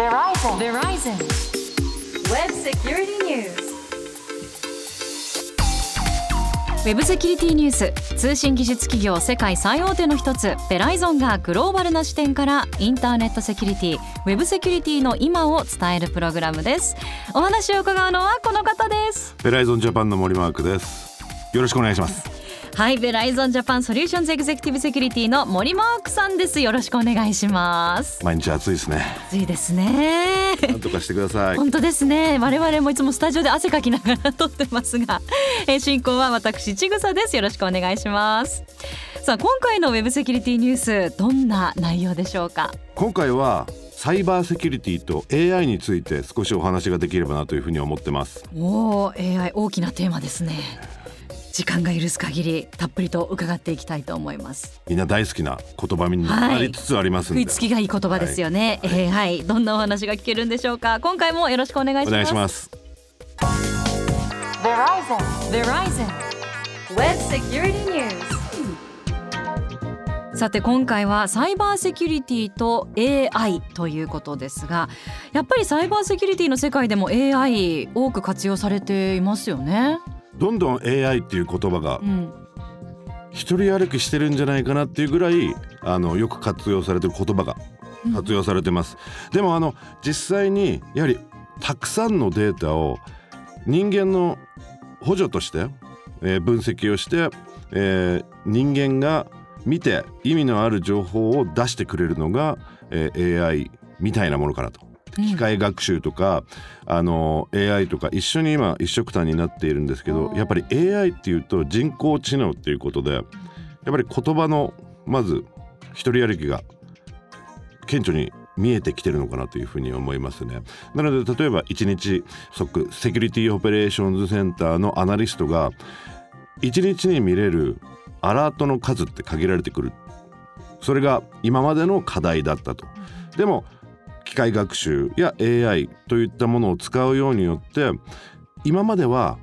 Verizon. Verizon. Web Security News. ウェブセキュリティニュース通信技術企業世界最大手の一つベライゾンがグローバルな視点からインターネットセキュリティウェブセキュリティの今を伝えるプログラムですお話を伺うのはこの方ですベライゾンジャパンの森マークですよろしくお願いしますはいベライゾンジャパンソリューションズエグゼクティブセキュリティの森マークさんです。よろしくお願いします。毎日暑いですね。暑いですね。なんとかしてください。本当ですね。我々もいつもスタジオで汗かきながら撮ってますが、えー進行は私ちぐさです。よろしくお願いします。さあ今回のウェブセキュリティニュースどんな内容でしょうか？今回はサイバーセキュリティと AI について少しお話ができればなというふうに思ってます。おお AI 大きなテーマですね時間が許す限りたっぷりと伺っていきたいと思います。みんな大好きな言葉にはい。なりつつありますんで、食いつきがいい言葉ですよね、はいえーはい。どんなお話が聞けるんでしょうか。今回もよろしくお願いします。お願いします。Verizon. Verizon Web Security News. さて今回はサイバーセキュリティと AI ということですがやっぱりサイバーセキュリティの世界でも AI 多く活用されていますよね。どんどん AI っていう言葉がうん、一人歩きしてるんじゃないかなっていうぐらいあのよく活用されてる言葉が活用されてます、でもあの実際にやはりたくさんのデータを人間の補助として、えー分析をして、えー人間が見て意味のある情報を出してくれるのが、えー AI みたいなものかなと。機械学習とか、あの AI とか一緒に今一緒くたになっているんですけどやっぱり AI っていうと人工知能っていうことでやっぱり言葉のまず一人歩きが顕著に見えてきてるのかなというふうに思いますね。なので例えば1日即セキュリティオペレーションズセンターのアナリストが1日に見れるアラートの数って限られてくるそれが今までの課題だったと。でも機械学習や AI といったものを使うようによって今までは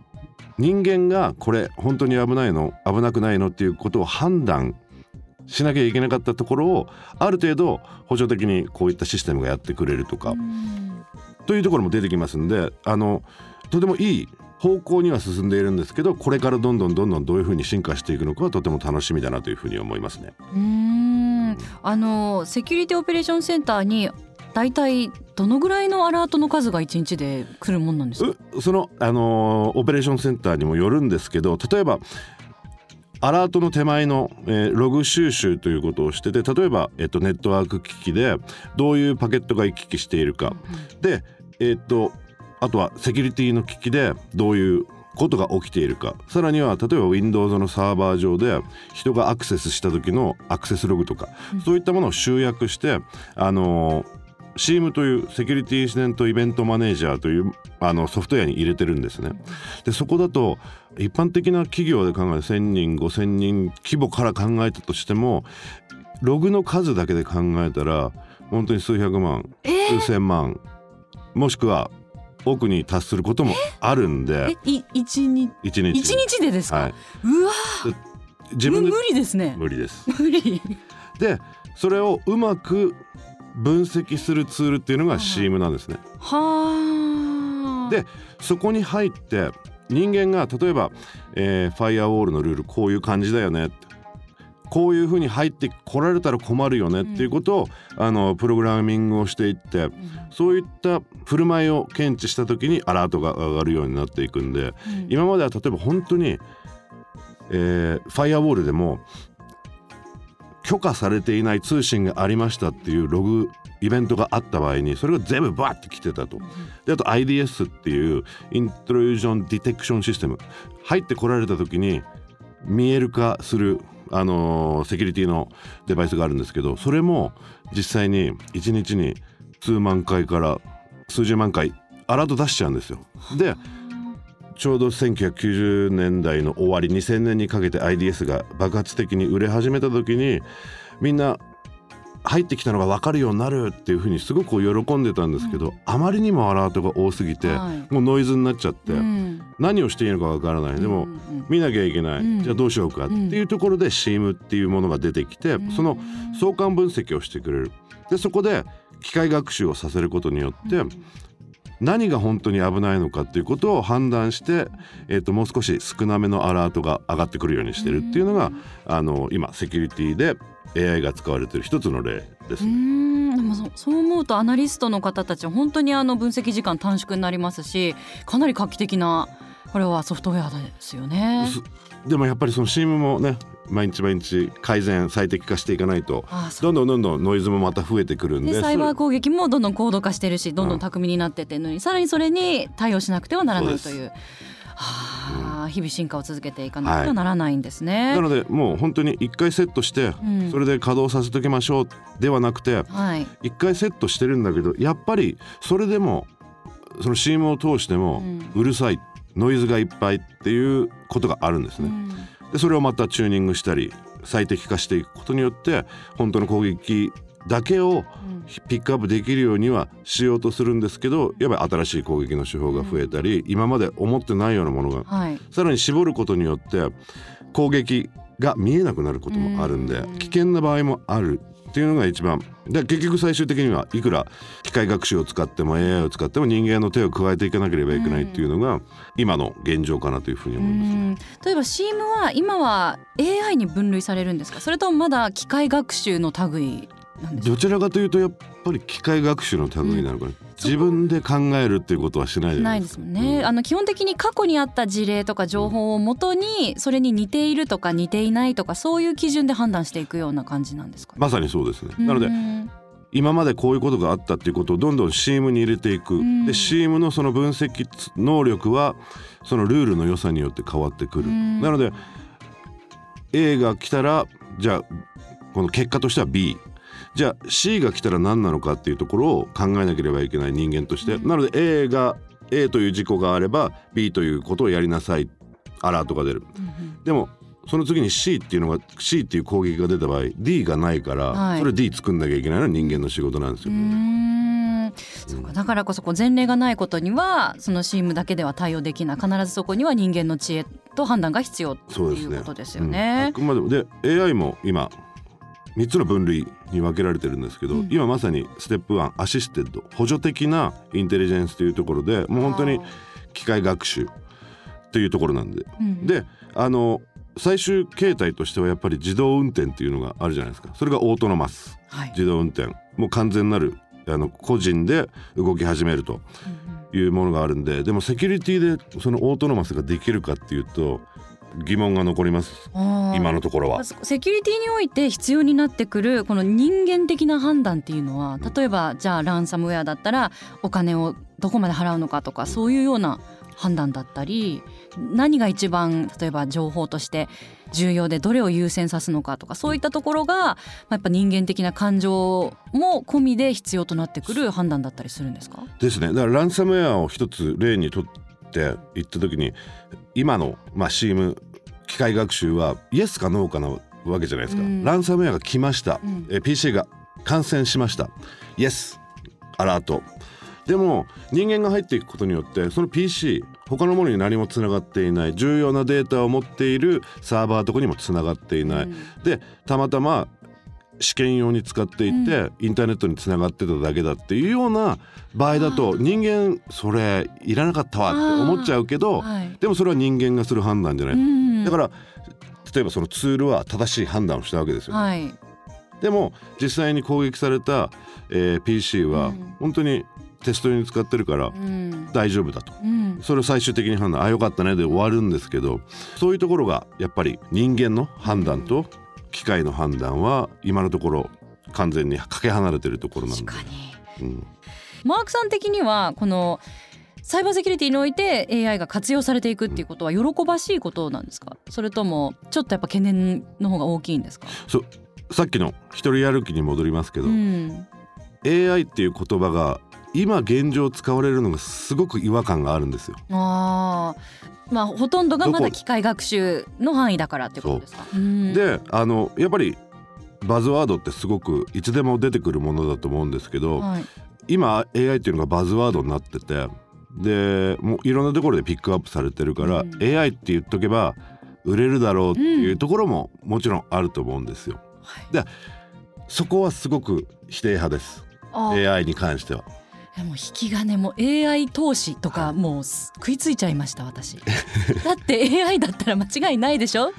人間がこれ本当に危ないの危なくないのっていうことを判断しなきゃいけなかったところをある程度補助的にこういったシステムがやってくれるとか、というところも出てきますんであのとてもいい方向には進んでいるんですけどこれからどんどんどんどんどういうふうに進化していくのかはとても楽しみだなというふうに思いますね。うんあのセキュリティオペレーションセンターにだいたいどのぐらいのアラートの数が1日で来るもんなんですか？うその、あのーオペレーションセンターにもよるんですけど例えばアラートの手前の、えーログ収集ということをしてて例えば、えっとネットワーク機器でどういうパケットが行き来しているか、で、えっとあとはセキュリティの機器でどういうことが起きているか。さらには例えば Windows のサーバー上で人がアクセスした時のアクセスログとか、そういったものを集約してあのー CIEM というセキュリティインシデントイベントマネージャーというあのソフトウェアに入れてるんですね。でそこだと一般的な企業で考える1,000人5,000人規模から考えたとしてもログの数だけで考えたら本当に数百万、数千万もしくは億に達することもあるんえでい一日？一日で。ですか、はうわい、自分無理ですね。無理です。無理。でそれをうまく分析するツールっていうのが CIEM なんですね。はあ。でそこに入って人間が例えば、えーファイアウォールのルールこういう感じだよね。ってこういうふうに入ってこられたら困るよね。っていうことを、あのプログラミングをしていって、そういった振る舞いを検知した時にアラートが上がるようになっていくんで、今までは例えば本当に、えーファイアウォールでも許可されていない通信がありましたっていうログイベントがあった場合にそれが全部バーって来てたと。であと IDS っていうイントロージョンディテクションシステム入ってこられた時に見える化する、あのーセキュリティのデバイスがあるんですけどそれも実際に1日に数万回から数十万回アラート出しちゃうんですよ。でちょうど1990年代の終わり2000年にかけて IDS が爆発的に売れ始めた時にみんな入ってきたのが分かるようになるっていうふうにすごく喜んでたんですけど、あまりにもアラートが多すぎて、はい。もうノイズになっちゃって、うん。何をしていいのか分からない。でも、うんうん見なきゃいけない、うん。じゃあどうしようかっていうところで CM っていうものが出てきて、その相関分析をしてくれる。でそこで機械学習をさせることによって、何が本当に危ないのかっていうことを判断して、えー、ともう少し少なめのアラートが上がってくるようにしてるっていうのが、あの今セキュリティで AI が使われてる一つの例ですうね。んでもそそう思うとアナリストの方たちは本当にあの分析時間短縮になりますしかなり画期的なこれはソフトウェアですよね。すでもやっぱりその CM もね毎日毎日改善最適化していかないとどんどんどんどんノイズもまた増えてくるんででサイバー攻撃もどんどん高度化してるしどんどん巧みになってってるのに、さらにそれに対応しなくてはならないという。はあ、日々進化を続けていかなくてはならないんですね。なのでもう本当に一回セットしてうんそれで稼働させておきましょうではなくてはい。一回セットしてるんだけどやっぱりそれでもその CM を通してもうんうるさいノイズがいっぱいっていうことがあるんですね。うんでそれをまたチューニングしたり最適化していくことによって本当の攻撃だけをピックアップできるようにはしようとするんですけどやっぱり新しい攻撃の手法が増えたり今まで思ってないようなものがはい。さらに絞ることによって攻撃が見えなくなることもあるんでうん。危険な場合もあるっていうのが一番。で結局最終的にはいくら機械学習を使っても AI を使っても人間の手を加えていかなければいけないっていうのが今の現状かなというふうにう思います。ん。例えば CM は今は AI に分類されるんですか？それともまだ機械学習の類なんですか？どちらかというとやっぱり機械学習の類なのかな、自分で考えるっていうことはしないないです。もんね、あの基本的に過去にあった事例とか情報をもとにそれに似ているとか似ていないとかそういう基準で判断していくような感じなんですか、まさにそうですね。なのでうん今までこういうことがあったっていうことをどんどん CM に入れていく、ん。で CM のその分析能力はそのルールの良さによって変わってくる、うん。なので A が来たらじゃあこの結果としては B じゃあ C が来たら何なのかっていうところを考えなければいけない人間として、なので A が A という事故があれば B ということをやりなさい。アラートが出る。でもその次に C っていうのが C っていう攻撃が出た場合 D がないから、はい。それ D 作んなきゃいけないのは人間の仕事なんですうよ。ん。そうか。だからこそこう前例がないことにはその CM だけでは対応できない。必ずそこには人間の知恵と判断が必要ってそうですねいうことですようん。あね。くまでもで AI も今3つの分類に分けられてるんですけど、うん。今まさにステップ1 assisted 補助的なインテリジェンスというところでもう本当に機械学習というところなんで、うんであの最終形態としてはやっぱり自動運転っていうのがあるじゃないですか。それがオートノマス。はい。自動運転。もう完全なるあの個人で動き始めるというものがあるんででもセキュリティでそのオートノマスができるかっていうと疑問が残ります。今のところは。セキュリティにおいて必要になってくるこの人間的な判断っていうのは例えばじゃあランサムウェアだったらお金をどこまで払うのかとかそういうような判断だったり何が一番例えば情報として重要でどれを優先さすのかとかそういったところがまあやっぱ人間的な感情も込みで必要となってくる判断だったりするんですか？ですね。だからランサムウェアを一つ例にとって言った時に今の、まあ、CM 機械学習はイエスかノーかなわけじゃないですか、うん。ランサムウェアが来ました、うん。え PC が感染しました。イエスアラート。でも人間が入っていくことによってその PC 他のものに何もつながっていない重要なデータを持っているサーバーとかにもつながっていない、うん。でたまたま試験用に使っていて、インターネットにつながってただけだっていうような場合だと人間それいらなかったわって思っちゃうけどはい。でもそれは人間がする判断じゃない、うんだから例えばそのツールは正しい判断をしたわけですよ、はい。でも実際に攻撃された、えー PC はうん。本当にテスト用に使ってるからうん。大丈夫だと。うん。それを最終的に判断あよかったねで終わるんですけどそういうところがやっぱり人間の判断と機械の判断は今のところ完全にかけ離れてるところなんで確かに。うん、マークさん的にはこのサイバーセキュリティにおいて AI が活用されていくっていうことは喜ばしいことなんですか？それともちょっとやっぱ懸念の方が大きいんですか？そう。さっきの一人歩きに戻りますけど、うん。AI っていう言葉が今現状使われるのがすごく違和感があるんですよ。あー。まあほとんどがまだ機械学習の範囲だからってことですか？う。ん。であのやっぱりバズワードってすごくいつでも出てくるものだと思うんですけど、はい。今 AI っていうのがバズワードになっててでもういろんなところでピックアップされてるから、うん。AI って言っとけば売れるだろうっていうところももちろんあると思うんですよ。でそこはすごく否定派です。あ AI に関しては。でも引き金も AI 投資とかもう食いついちゃいました私。だって AI だったら間違いないでしょ？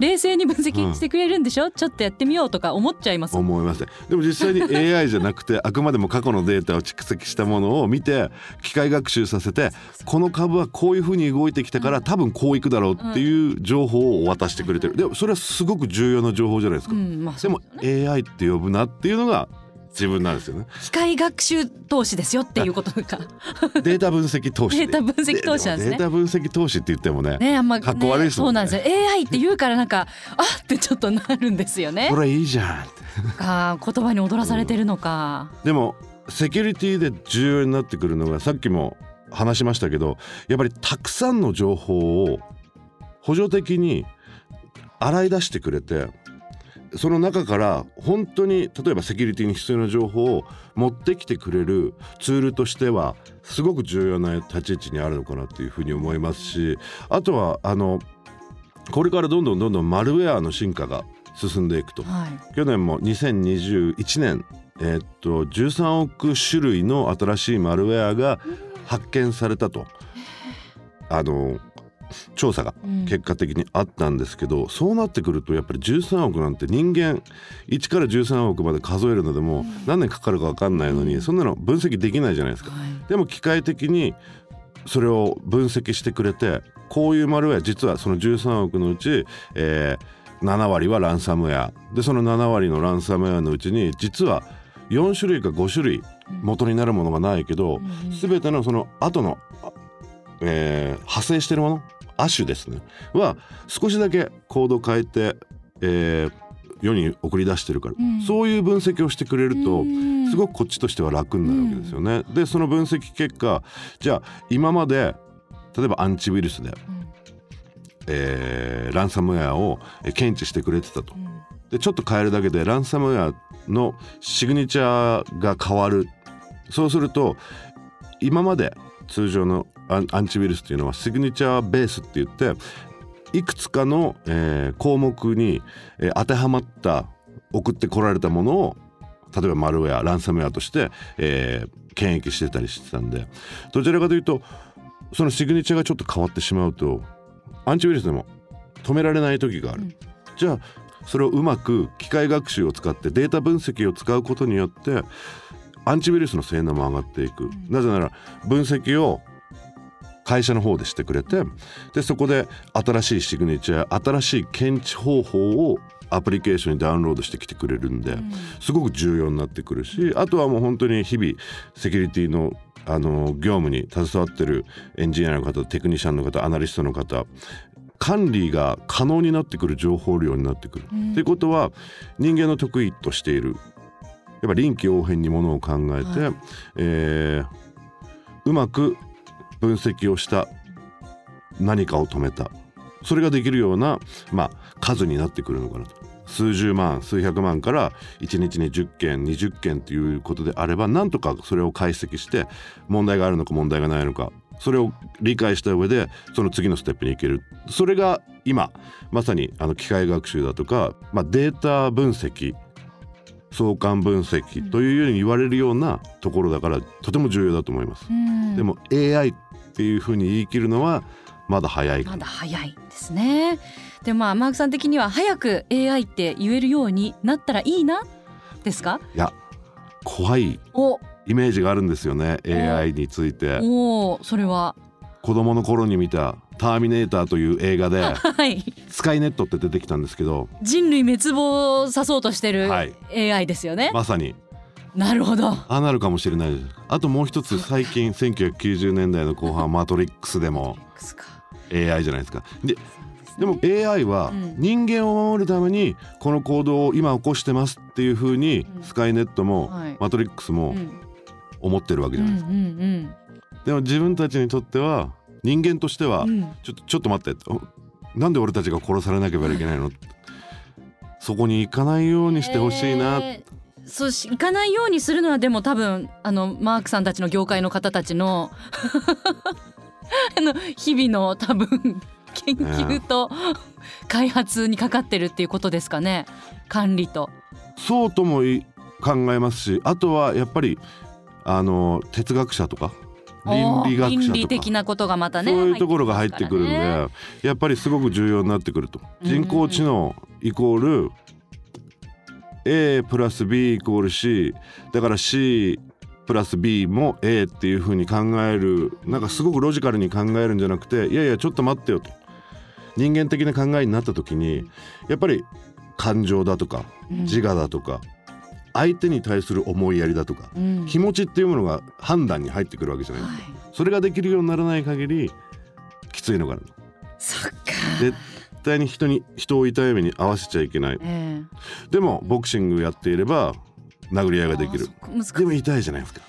冷静に分析してくれるんでしょ、ちょっとやってみようとか思っちゃいます。思いますね。でも実際に AI じゃなくてあくまでも過去のデータを蓄積したものを見て 機械学習させてこの株はこういうふうに動いてきたから多分こういくだろうっていう情報を渡してくれてる。でもそれはすごく重要な情報じゃないですか、うん。まあでもそうだね AI って呼ぶなっていうのが自分なんですよね。機械学習投資ですよっていうことか データ分析投資データ分析投資なんですね。データ分析投資って言ってもねねあんま、ね、かっこ悪いですもんね。そうなんですよ。AI って言うからなんかあってちょっとなるんですよね。これいいじゃん。あー言葉に踊らされてるのか、でもセキュリティで重要になってくるのがさっきも話しましたけどやっぱりたくさんの情報を補助的に洗い出してくれてその中から本当に例えばセキュリティに必要な情報を持ってきてくれるツールとしてはすごく重要な立ち位置にあるのかなっていうふうに思いますしあとはあのこれからどんどんどんどんマルウェアの進化が進んでいくと。はい。去年も2021年えーっと13億種類の新しいマルウェアが発見されたと。あの調査がうん。結果的にあったんですけど、そうなってくるとやっぱり13億なんて人間1から13億まで数えるのでも何年かかるか分かんないのに、そんなの分析できないじゃないですか。はい。でも機械的にそれを分析してくれてこういうマルウェア実はその13億のうち、えー7割はランサムウェア。でその7割のランサムウェアのうちに実は4種類か5種類元になるものがないけど、全てのその後の、あえー派生してるもの？亜種ですね。は少しだけコード変えて、えー世に送り出してるから、うん。そういう分析をしてくれると、うん。すごくこっちとしては楽になるわけですよね。でその分析結果じゃあ今まで例えばアンチウイルスで、えーランサムウェアをえー検知してくれてたと。でちょっと変えるだけでランサムウェアのシグニチャーが変わる。そうすると今まで通常のアンチウイルスっていうのはシグニチャーベースって言っていくつかの、えー項目に、えー当てはまった送ってこられたものを例えばマルウェアランサムウェアとして、えー検疫してたりしてたんでどちらかというとそのシグニチャーがちょっと変わってしまうとアンチウイルスでも止められない時がある。うんじゃあそれをうまく機械学習を使ってデータ分析を使うことによってアンチウイルスの性能も上がっていく、なぜなら分析を会社の方でしてくれてでそこで新しいシグネチャー新しい検知方法をアプリケーションにダウンロードしてきてくれるんで、すごく重要になってくるしあとはもう本当に日々セキュリティのあの業務に携わってるエンジニアの方テクニシャンの方アナリストの方管理が可能になってくる情報量になってくる。うん。っていうことは人間の得意としているやっぱ臨機応変にものを考えて、はい。えーうまく分析をした何かを止めた。それができるような、まあ、数になってくるのかなと。数十万数百万から1日に10件20件ということであればなんとかそれを解析して問題があるのか問題がないのかそれを理解した上でその次のステップに行ける。それが今まさにあの機械学習だとか、まあ、データ分析相関分析というように言われるようなところだからとても重要だと思います。うん。でも AI っていうふうに言い切るのはまだ早いまだ早いですね。でまあマークさん的には早く AI って言えるようになったらいいな？ですか？いや怖いお。イメージがあるんですよね AI について。おーそれは子供の頃に見た「ターミネーター」という映画で はい。スカイネットって出てきたんですけど人類滅亡をさそうとしてるはい。AI ですよね、まさに。なるほど。ああなるかもしれないです。あともう一つ最近1990年代の後半「マトリックス」でも AI じゃないですか。ででも AI はうん。人間を守るためにこの行動を今起こしてますっていうふうにうん。スカイネットもはい。マトリックスうもん。思ってるわけじゃないですか、んでも自分たちにとっては人間としてはうん。うんちょっとちょっと待って。おなんで俺たちが殺されなければいけないの？そこに行かないようにしてほしいな、えーそうし行かないようにするのはでも多分あのマークさんたちの業界の方たちの あの日々の多分 研究と開発にかかってるっていうことですかね。管理と。そうともい考えますしあとはやっぱりあの哲学者とか倫理学者。的なことがまたねそういうところが入ってくるんで、入ってますかやっぱりすごく重要になってくると。うん人工知能イコール A プラス B イコール C だから C プラス B も A っていう風に考える。なんかすごくロジカルに考えるんじゃなくていやいやちょっと待ってよと。人間的な考えになった時にやっぱり感情だとかうん。自我だとか相手に対する思いやりだとかうん。気持ちっていうものが判断に入ってくるわけじゃないはい。それができるようにならない限りきついのがあるそっか。絶対に人に人を痛い目に合わせちゃいけない。えでもボクシングやっていれば殴り合いえができる。でも痛いじゃないですか。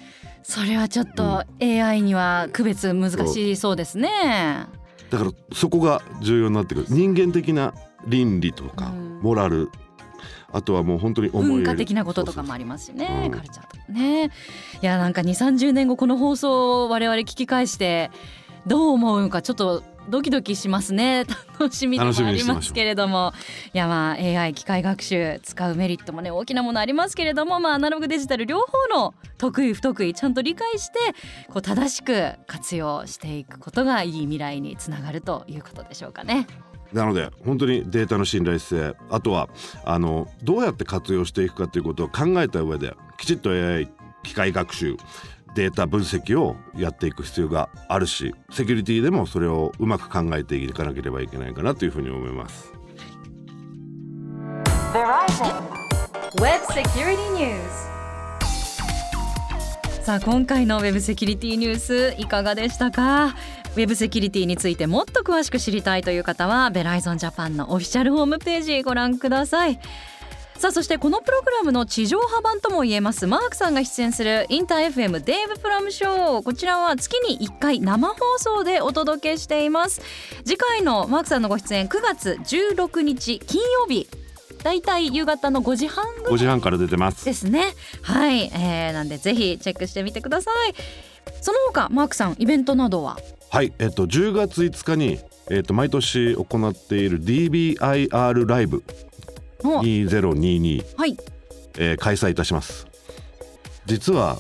それはちょっと AI には区別難しそうですね。だからそこが重要になってくる。人間的な倫理とかうん。モラルあとはもう本当に文化的なこととかもありますしねうんカルチャーとかね。いやなんか2 3 0年後この放送を我々聞き返してどう思うのかちょっとドキドキしますね。楽しみでもありますけれども。いやまあ AI 機械学習使うメリットもね大きなものありますけれどもまあアナログデジタル両方の得意不得意ちゃんと理解してこう正しく活用していくことがいい未来につながるということでしょうかね。なので本当にデータの信頼性あとはあのどうやって活用していくかということを考えた上できちっと AI 機械学習データ分析をやっていく必要があるしセキュリティでもそれをうまく考えていかなければいけないかなというふうに思います。Web Security News さあ今回のウェブセキュリティニュースいかがでしたか？ウェブセキュリティについてもっと詳しく知りたいという方はベライゾンジャパンのオフィシャルホームページご覧ください。さあそしてこのプログラムの地上波版ともいえます。マークさんが出演するインター FM デーブプラムショー。こちらは月に1回生放送でお届けしています。次回のマークさんのご出演9月16日金曜日。だいたい夕方の5時半ぐらい5時半から出てます。ですね。はい、えー、なんでぜひチェックしてみてください。その他マークさんイベントなどは？はい、えっと10月5日にえっと毎年行っている DBIR ライブの2022、はい。えー開催いたします。実は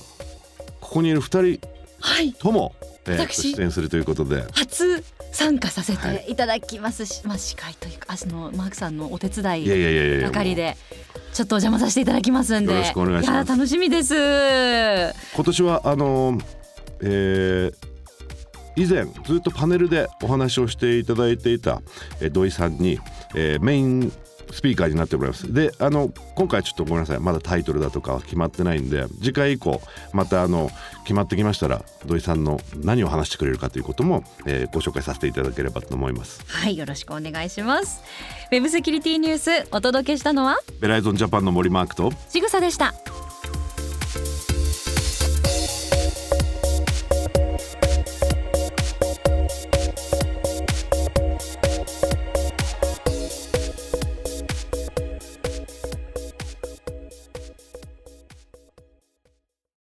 ここにいる2人はい。とも、えーと私。出演するということで。初参加させはていただきますし、まあ司会というかあそのマークさんのお手伝いやいいやいやいや係でちょっとお邪魔させていただきますんで。よろしくお願いします。や楽しみです。今年はあのーえー以前ずっとパネルでお話をしていただいていた、えー土井さんに、えーメインスピーカーになってもらいます。であの今回ちょっとごめんなさい。まだタイトルだとかは決まってないんで次回以降またあの決まってきましたら土井さんの何を話してくれるかということも、えーご紹介させていただければと思います。はいよろしくお願いします。ウェブセキュリティニュースお届けしたのは？ベライゾンジャパンの森マークとちぐさでした